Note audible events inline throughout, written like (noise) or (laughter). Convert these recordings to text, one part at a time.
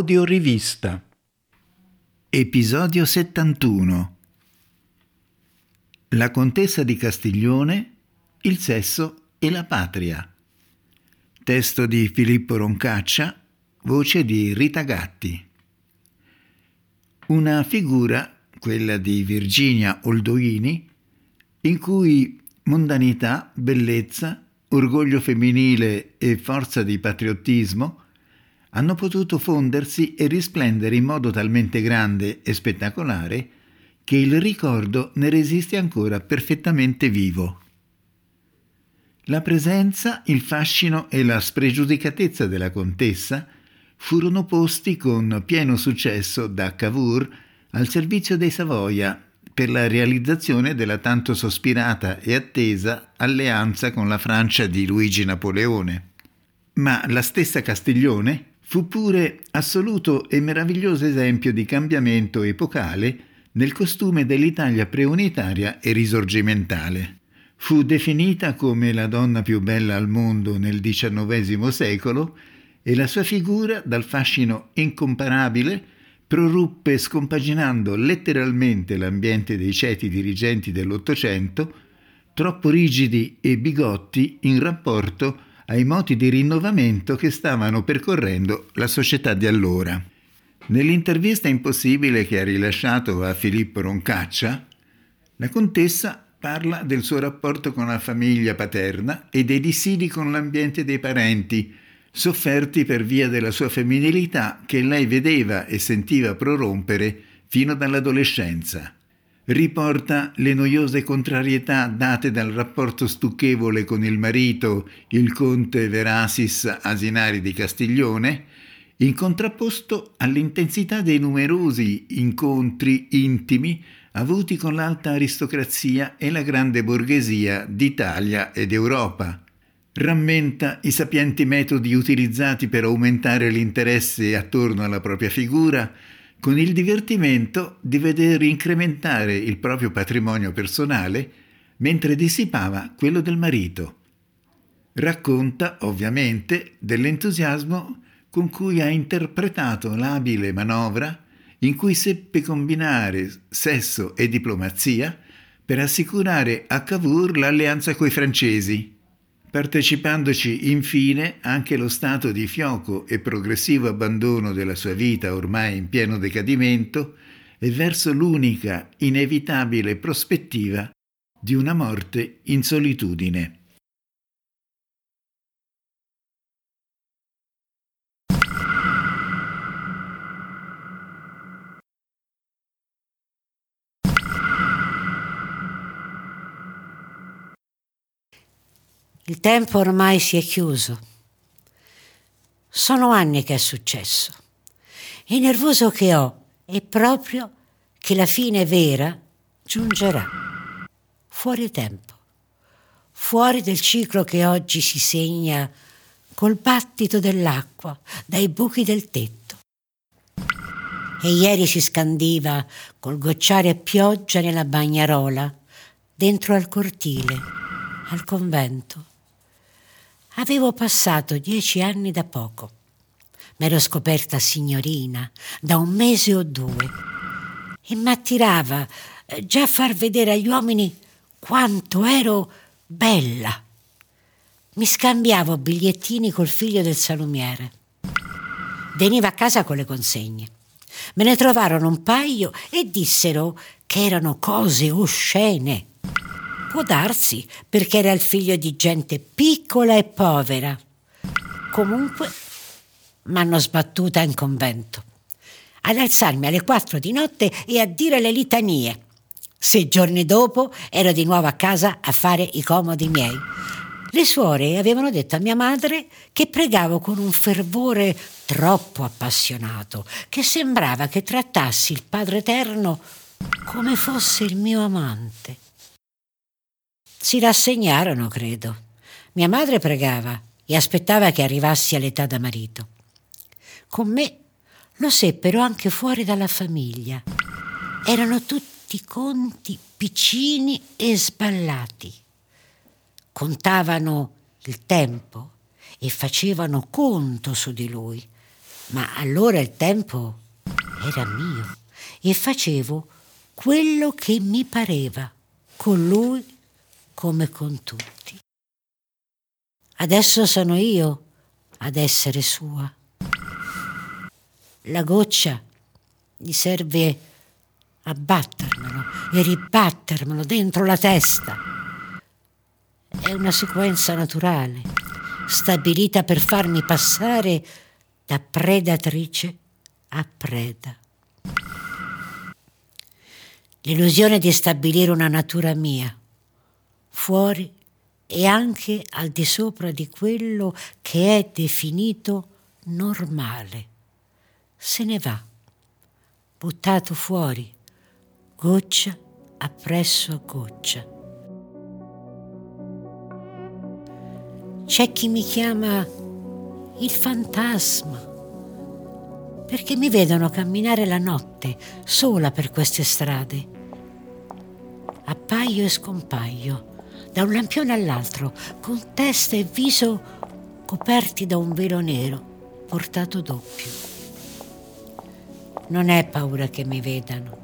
Audiorivista. Episodio 71. La contessa di Castiglione, il sesso e la patria. Testo di Filippo Roncaccia, voce di Rita Gatti. Una figura, quella di Virginia Oldoini, in cui mondanità, bellezza, orgoglio femminile e forza di patriottismo hanno potuto fondersi e risplendere in modo talmente grande e spettacolare che il ricordo ne resiste ancora perfettamente vivo. La presenza, il fascino e la spregiudicatezza della contessa furono posti con pieno successo da Cavour al servizio dei Savoia per la realizzazione della tanto sospirata e attesa alleanza con la Francia di Luigi Napoleone. Ma la stessa Castiglione fu pure assoluto e meraviglioso esempio di cambiamento epocale nel costume dell'Italia preunitaria e risorgimentale. Fu definita come la donna più bella al mondo nel XIX secolo e la sua figura, dal fascino incomparabile, proruppe scompaginando letteralmente l'ambiente dei ceti dirigenti dell'Ottocento, troppo rigidi e bigotti in rapporto ai moti di rinnovamento che stavano percorrendo la società di allora. Nell'intervista impossibile che ha rilasciato a Filippo Roncaccia, la contessa parla del suo rapporto con la famiglia paterna e dei dissidi con l'ambiente dei parenti, sofferti per via della sua femminilità che lei vedeva e sentiva prorompere fino dall'adolescenza riporta le noiose contrarietà date dal rapporto stucchevole con il marito, il conte Verasis Asinari di Castiglione, in contrapposto all'intensità dei numerosi incontri intimi avuti con l'alta aristocrazia e la grande borghesia d'Italia ed Europa. Rammenta i sapienti metodi utilizzati per aumentare l'interesse attorno alla propria figura, con il divertimento di vedere incrementare il proprio patrimonio personale mentre dissipava quello del marito. Racconta, ovviamente, dell'entusiasmo con cui ha interpretato l'abile manovra in cui seppe combinare sesso e diplomazia per assicurare a Cavour l'alleanza coi francesi, partecipandoci infine anche lo stato di fioco e progressivo abbandono della sua vita ormai in pieno decadimento e verso l'unica inevitabile prospettiva di una morte in solitudine. Il tempo ormai si è chiuso. Sono anni che è successo. Il nervoso che ho è proprio che la fine vera giungerà. Fuori tempo. Fuori del ciclo che oggi si segna col battito dell'acqua dai buchi del tetto. E ieri si scandiva col gocciare pioggia nella bagnarola, dentro al cortile, al convento. Avevo passato dieci anni da poco. M'ero scoperta signorina da un mese o due e m'attirava eh, già far vedere agli uomini quanto ero bella. Mi scambiavo bigliettini col figlio del salumiere. Veniva a casa con le consegne. Me ne trovarono un paio e dissero che erano cose oscene. Può darsi, perché era il figlio di gente piccola e povera. Comunque, m'hanno sbattuta in convento. Ad alzarmi alle quattro di notte e a dire le litanie. Sei giorni dopo ero di nuovo a casa a fare i comodi miei. Le suore avevano detto a mia madre che pregavo con un fervore troppo appassionato, che sembrava che trattassi il Padre Eterno come fosse il mio amante. Si rassegnarono, credo. Mia madre pregava e aspettava che arrivassi all'età da marito. Con me lo seppero anche fuori dalla famiglia. Erano tutti conti piccini e sballati. Contavano il tempo e facevano conto su di lui, Ma allora il tempo era mio e facevo quello che mi pareva, con lui come con tutti. Adesso sono io ad essere sua. La goccia gli serve a battermelo e ribattermelo dentro la testa. È una sequenza naturale, stabilita per farmi passare da predatrice a preda. L'illusione di stabilire una natura mia, fuori e anche al di sopra di quello che è definito normale. Se ne va, buttato fuori, goccia appresso goccia. C'è chi mi chiama il fantasma, perché mi vedono camminare la notte sola per queste strade. Appaio e scompaio da un lampione all'altro, con testa e viso coperti da un velo nero, portato doppio. Non è paura che mi vedano.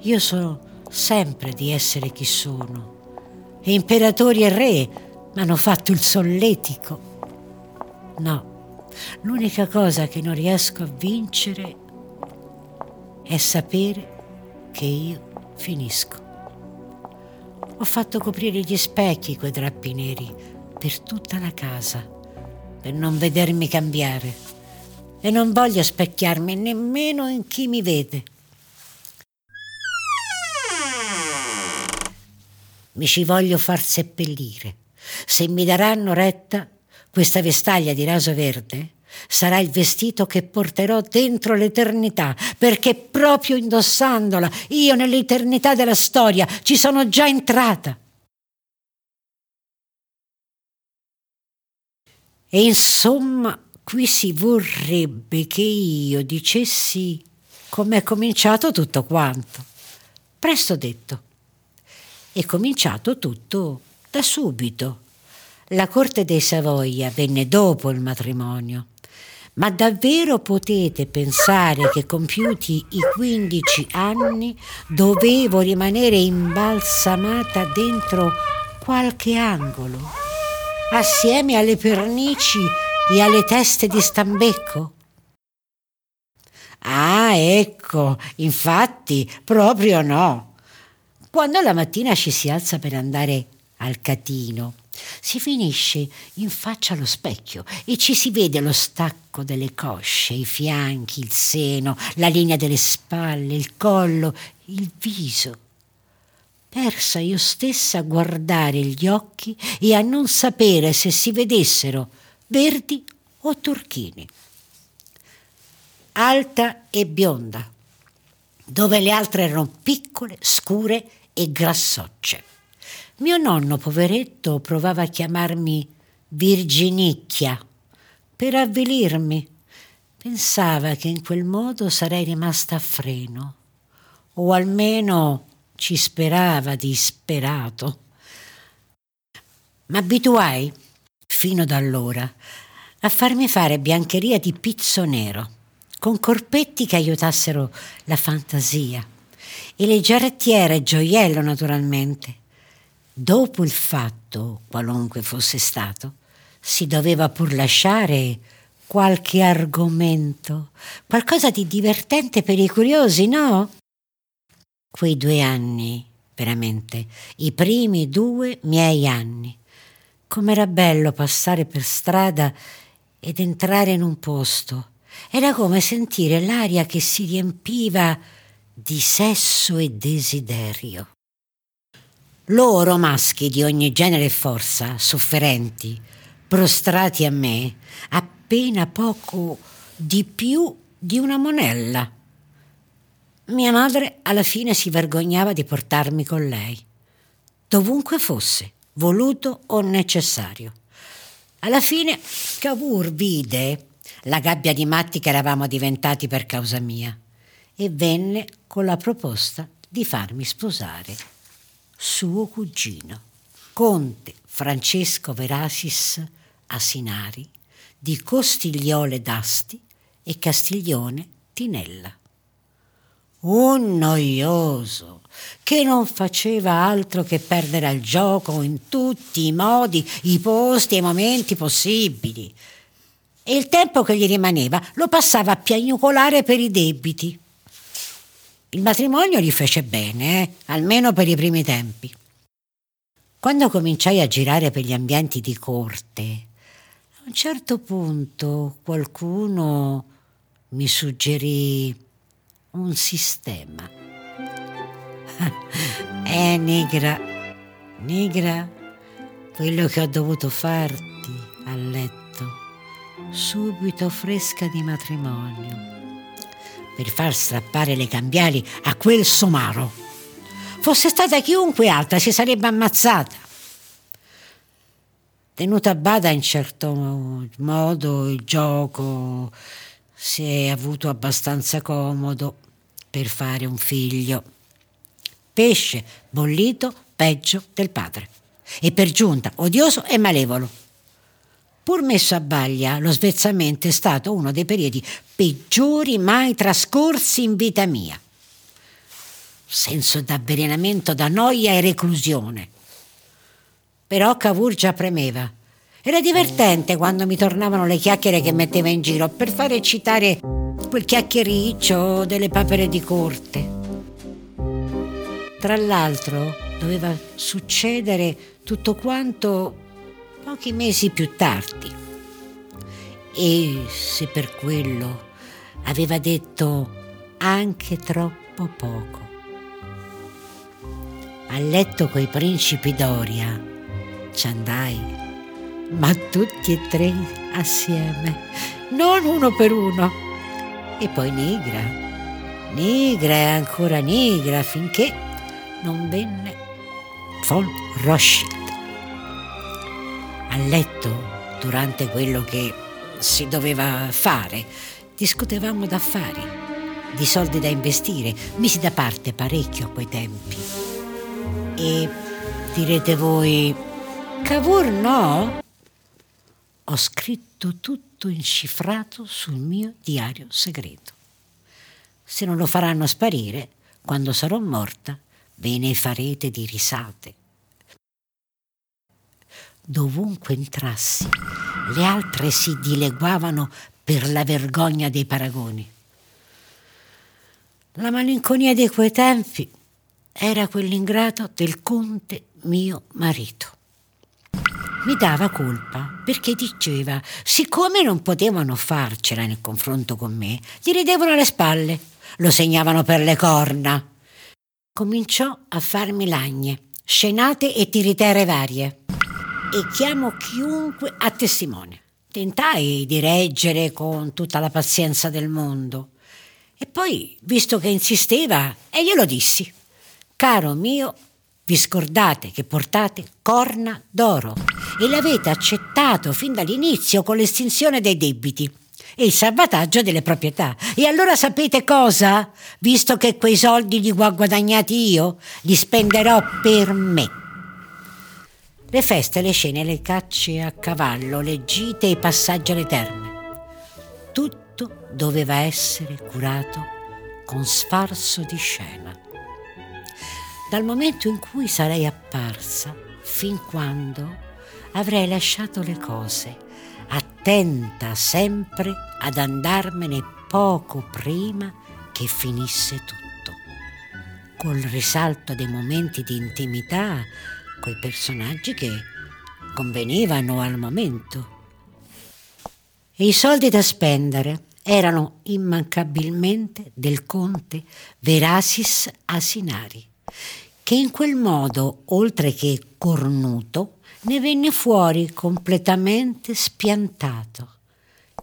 Io so sempre di essere chi sono. E imperatori e re mi hanno fatto il solletico. No, l'unica cosa che non riesco a vincere è sapere che io finisco. Ho fatto coprire gli specchi quei drappi neri per tutta la casa, per non vedermi cambiare. E non voglio specchiarmi nemmeno in chi mi vede. Mi ci voglio far seppellire. Se mi daranno retta, questa vestaglia di raso verde sarà il vestito che porterò dentro l'eternità, perché proprio indossandola io nell'eternità della storia ci sono già entrata. E insomma, qui si vorrebbe che io dicessi com'è cominciato tutto quanto. Presto detto. È cominciato tutto da subito. La corte dei Savoia venne dopo il matrimonio. Ma davvero potete pensare che compiuti i 15 anni dovevo rimanere imbalsamata dentro qualche angolo, assieme alle pernici e alle teste di stambecco? Ah, ecco, infatti, proprio no. Quando la mattina ci si alza per andare al catino, si finisce in faccia allo specchio e ci si vede lo stacco delle cosce, i fianchi, il seno, la linea delle spalle, il collo, il viso. Persa io stessa a guardare gli occhi e a non sapere se si vedessero verdi o turchini. Alta e bionda, dove le altre erano piccole, scure e grassocce. Mio nonno, poveretto, provava a chiamarmi Virginicchia per avvilirmi. Pensava che in quel modo sarei rimasta a freno, o almeno ci sperava disperato. M'abituai, fino ad allora, a farmi fare biancheria di pizzo nero, con corpetti che aiutassero la fantasia, e le giarrettiere gioiello naturalmente Dopo il fatto, qualunque fosse stato, si doveva pur lasciare qualche argomento, qualcosa di divertente per i curiosi, no? Quei due anni, veramente, i primi due miei anni. Com'era bello passare per strada ed entrare in un posto. Era come sentire l'aria che si riempiva di sesso e desiderio. Loro, maschi di ogni genere e forza, sofferenti, prostrati a me, appena poco di più di una monella. Mia madre alla fine si vergognava di portarmi con lei, dovunque fosse, voluto o necessario. Alla fine Cavour vide la gabbia di matti che eravamo diventati per causa mia e venne con la proposta di farmi sposare suo cugino, conte Francesco Verasis Asinari, di Costigliole d'Asti, e Castiglione Tinella. Un noioso che non faceva altro che perdere al gioco in tutti i modi, i posti e i momenti possibili. E il tempo che gli rimaneva lo passava a piagnucolare per i debiti. Il matrimonio gli fece bene, eh? almeno per i primi tempi. Quando cominciai a girare per gli ambienti di corte, a un certo punto qualcuno mi suggerì un sistema. (laughs) eh, Nigra, Nigra, quello che ho dovuto farti a letto, subito fresca di matrimonio, per far strappare le cambiali a quel somaro Fosse stata chiunque altra si sarebbe ammazzata. Tenuto a bada in certo modo il gioco si è avuto abbastanza comodo per fare un figlio. Pesce bollito peggio del padre e per giunta odioso e malevolo. Pur messo a baglia, lo svezzamento è stato uno dei periodi peggiori mai trascorsi in vita mia senso d'avvelenamento da noia e reclusione. Però Cavour già premeva. Era divertente quando mi tornavano le chiacchiere che metteva in giro per fare eccitare quel chiacchiericcio delle papere di corte. Tra l'altro doveva succedere tutto quanto pochi mesi più tardi. E se per quello aveva detto anche troppo poco a letto coi principi Doria. Ci andai, ma tutti e tre assieme, non uno per uno. E poi nigra, nigra e ancora nigra finché non venne von Rothschild. A letto, durante quello che si doveva fare, discutevamo d'affari, di soldi da investire, misi da parte parecchio a quei tempi e direte voi, Cavour no? Ho scritto tutto incifrato sul mio diario segreto. Se non lo faranno sparire, quando sarò morta, ve ne farete di risate. Dovunque entrassi, le altre si dileguavano per la vergogna dei paragoni. La malinconia di quei tempi era quell'ingrato del conte mio marito. Mi dava colpa perché diceva, siccome non potevano farcela nel confronto con me, gli ridevano alle spalle, lo segnavano per le corna. Cominciò a farmi lagne, scenate e tiritere varie. E chiamo chiunque a testimone. Tentai di reggere con tutta la pazienza del mondo. E poi, visto che insisteva, e glielo dissi. Caro mio, vi scordate che portate corna d'oro e l'avete accettato fin dall'inizio con l'estinzione dei debiti e il salvataggio delle proprietà. E allora sapete cosa? Visto che quei soldi li ho guadagnati io, li spenderò per me. Le feste, le scene, le cacce a cavallo, le gite i passaggi alle terme. Tutto doveva essere curato con sfarzo di scena dal momento in cui sarei apparsa fin quando avrei lasciato le cose, attenta sempre ad andarmene poco prima che finisse tutto, col risalto dei momenti di intimità coi personaggi che convenivano al momento. I soldi da spendere erano immancabilmente del conte Verasis Asinari che in quel modo, oltre che cornuto, ne venne fuori completamente spiantato.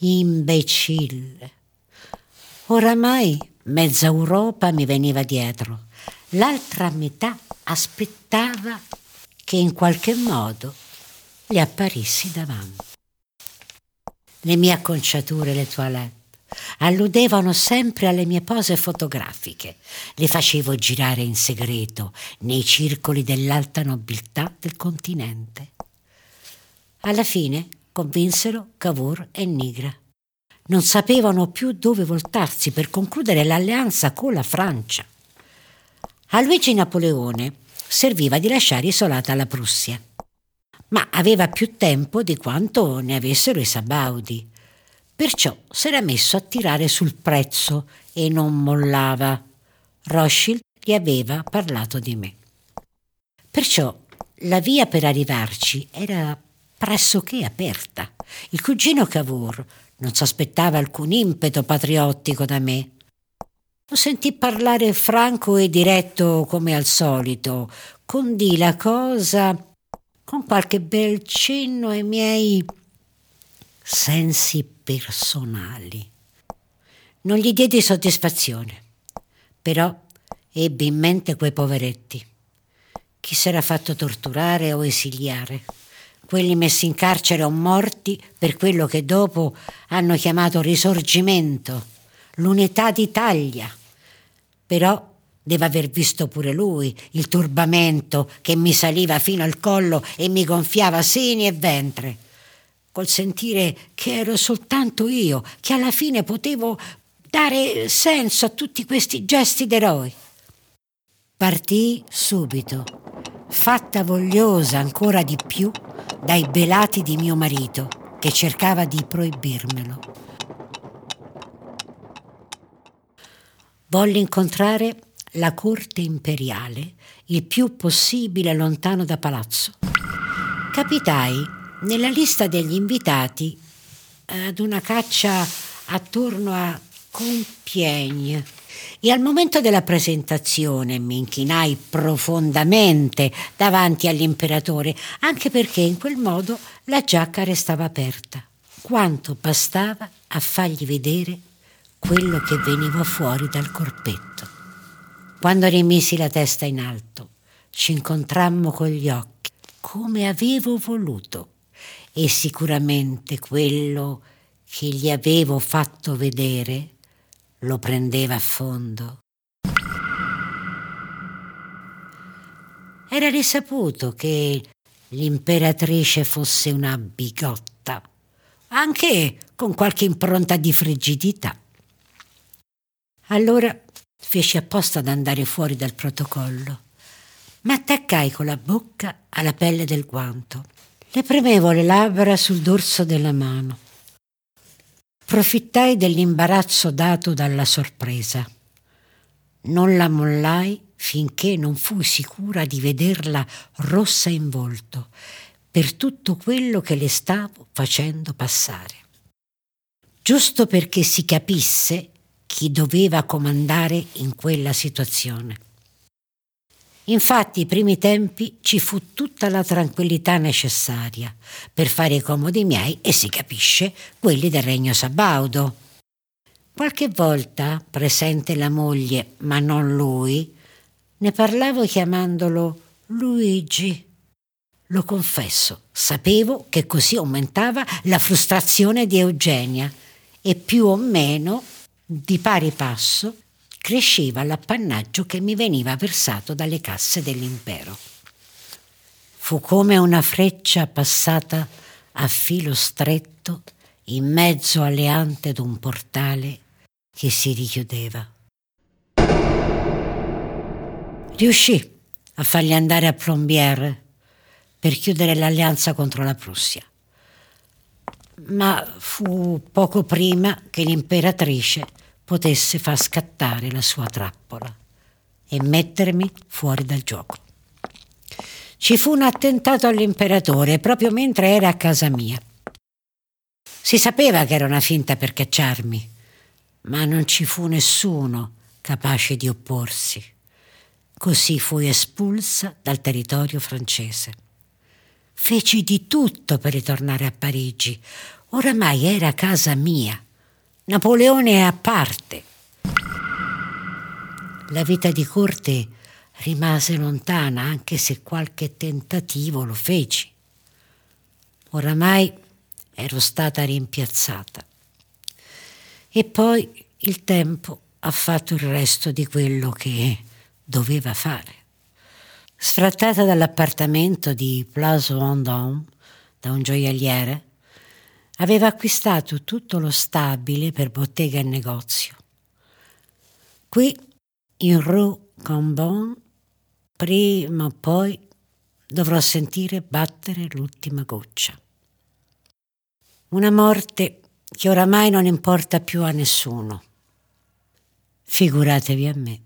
Imbecille. Oramai mezza Europa mi veniva dietro, l'altra metà aspettava che in qualche modo le apparissi davanti. Le mie acconciature, le toilette, alludevano sempre alle mie pose fotografiche. Le facevo girare in segreto nei circoli dell'alta nobiltà del continente. Alla fine convinsero Cavour e Nigra. non sapevano più dove voltarsi per concludere l'alleanza con la Francia. A Luigi Napoleone serviva di lasciare isolata la Prussia, ma aveva più tempo di quanto ne avessero i Sabaudi. Perciò s'era messo a tirare sul prezzo e non mollava. Rothschild gli aveva parlato di me. Perciò la via per arrivarci era pressoché aperta. Il cugino Cavour non s'aspettava alcun impeto patriottico da me. Lo sentì parlare franco e diretto come al solito, condì la cosa con qualche bel cenno ai miei sensi personali. Non gli diedi soddisfazione, però ebbi in mente quei poveretti. Chi s'era fatto torturare o esiliare quelli messi in carcere o morti per quello che dopo hanno chiamato risorgimento, l'unità d'Italia. Però deve aver visto pure lui il turbamento che mi saliva fino al collo e mi gonfiava seni e ventre, col sentire che ero soltanto io, che alla fine potevo dare senso a tutti questi gesti d'eroi. Partii subito, fatta vogliosa ancora di più dai belati di mio marito, che cercava di proibirmelo. Volli incontrare la corte imperiale il più possibile lontano da palazzo. Capitai nella lista degli invitati ad una caccia attorno a Compiègne e al momento della presentazione mi inchinai profondamente davanti all'imperatore, anche perché in quel modo la giacca restava aperta. Quanto bastava a fargli vedere quello che veniva fuori dal corpetto. Quando rimisi la testa in alto, ci incontrammo con gli occhi, come avevo voluto, e sicuramente quello che gli avevo fatto vedere lo prendeva a fondo. Era risaputo che l'imperatrice fosse una bigotta, anche con qualche impronta di frigidità. Allora feci apposta ad andare fuori dal protocollo. Ma attaccai con la bocca alla pelle del guanto. Le premevo le labbra sul dorso della mano. Profittai dell'imbarazzo dato dalla sorpresa. Non la mollai finché non fui sicura di vederla rossa in volto per tutto quello che le stavo facendo passare. Giusto perché si capisse chi doveva comandare in quella situazione. Infatti, i primi tempi ci fu tutta la tranquillità necessaria per fare i comodi miei e si capisce quelli del regno sabaudo. Qualche volta, presente la moglie, ma non lui, ne parlavo chiamandolo Luigi. Lo confesso, sapevo che così aumentava la frustrazione di Eugenia e più o meno, di pari passo, cresceva l'appannaggio che mi veniva versato dalle casse dell'impero. Fu come una freccia passata a filo stretto in mezzo alle ante d'un portale che si richiudeva. Riuscì a fargli andare a Plombier per chiudere l'alleanza contro la Prussia. Ma fu poco prima che l'imperatrice potesse far scattare la sua trappola e mettermi fuori dal gioco. Ci fu un attentato all'imperatore proprio mentre era a casa mia. Si sapeva che era una finta per cacciarmi, ma non ci fu nessuno capace di opporsi. Così fui espulsa dal territorio francese. Feci di tutto per ritornare a Parigi. Oramai era casa mia Napoleone è a parte. La vita di corte rimase lontana, anche se qualche tentativo lo feci. Oramai ero stata rimpiazzata. E poi il tempo ha fatto il resto di quello che doveva fare. Sfrattata dall'appartamento di Place Vendôme da un gioielliere, aveva acquistato tutto lo stabile per bottega e negozio. Qui, in Rue Cambon, prima o poi dovrò sentire battere l'ultima goccia. Una morte che oramai non importa più a nessuno. Figuratevi a me.